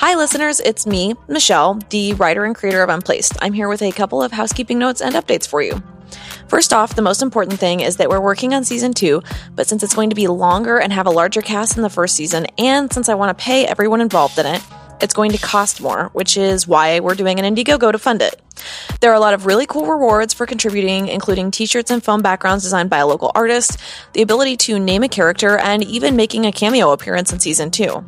Hi, listeners, it's me, Michelle, the writer and creator of Unplaced. I'm here with a couple of housekeeping notes and updates for you. First off, the most important thing is that we're working on season two, but since it's going to be longer and have a larger cast than the first season, and since I want to pay everyone involved in it, it's going to cost more, which is why we're doing an Indiegogo to fund it. There are a lot of really cool rewards for contributing, including t shirts and foam backgrounds designed by a local artist, the ability to name a character, and even making a cameo appearance in season two.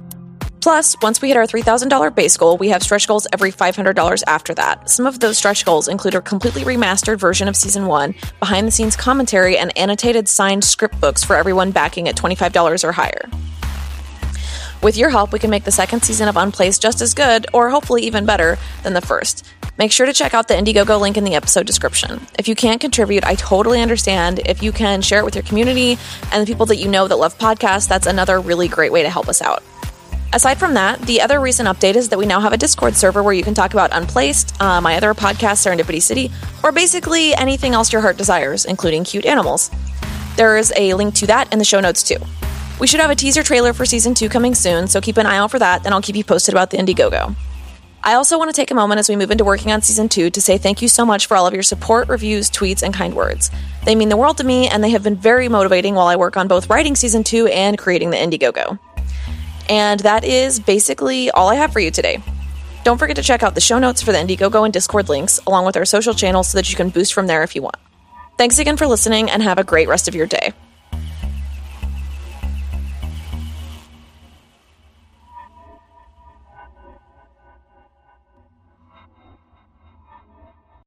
Plus, once we hit our $3,000 base goal, we have stretch goals every $500 after that. Some of those stretch goals include a completely remastered version of season one, behind the scenes commentary, and annotated signed script books for everyone backing at $25 or higher. With your help, we can make the second season of Unplaced just as good, or hopefully even better, than the first. Make sure to check out the Indiegogo link in the episode description. If you can't contribute, I totally understand. If you can share it with your community and the people that you know that love podcasts, that's another really great way to help us out. Aside from that, the other recent update is that we now have a Discord server where you can talk about Unplaced, uh, my other podcast, Serendipity City, or basically anything else your heart desires, including cute animals. There's a link to that in the show notes too. We should have a teaser trailer for season two coming soon, so keep an eye out for that, and I'll keep you posted about the Indiegogo. I also want to take a moment as we move into working on season two to say thank you so much for all of your support, reviews, tweets, and kind words. They mean the world to me, and they have been very motivating while I work on both writing season two and creating the Indiegogo. And that is basically all I have for you today. Don't forget to check out the show notes for the Indiegogo and Discord links, along with our social channels so that you can boost from there if you want. Thanks again for listening and have a great rest of your day.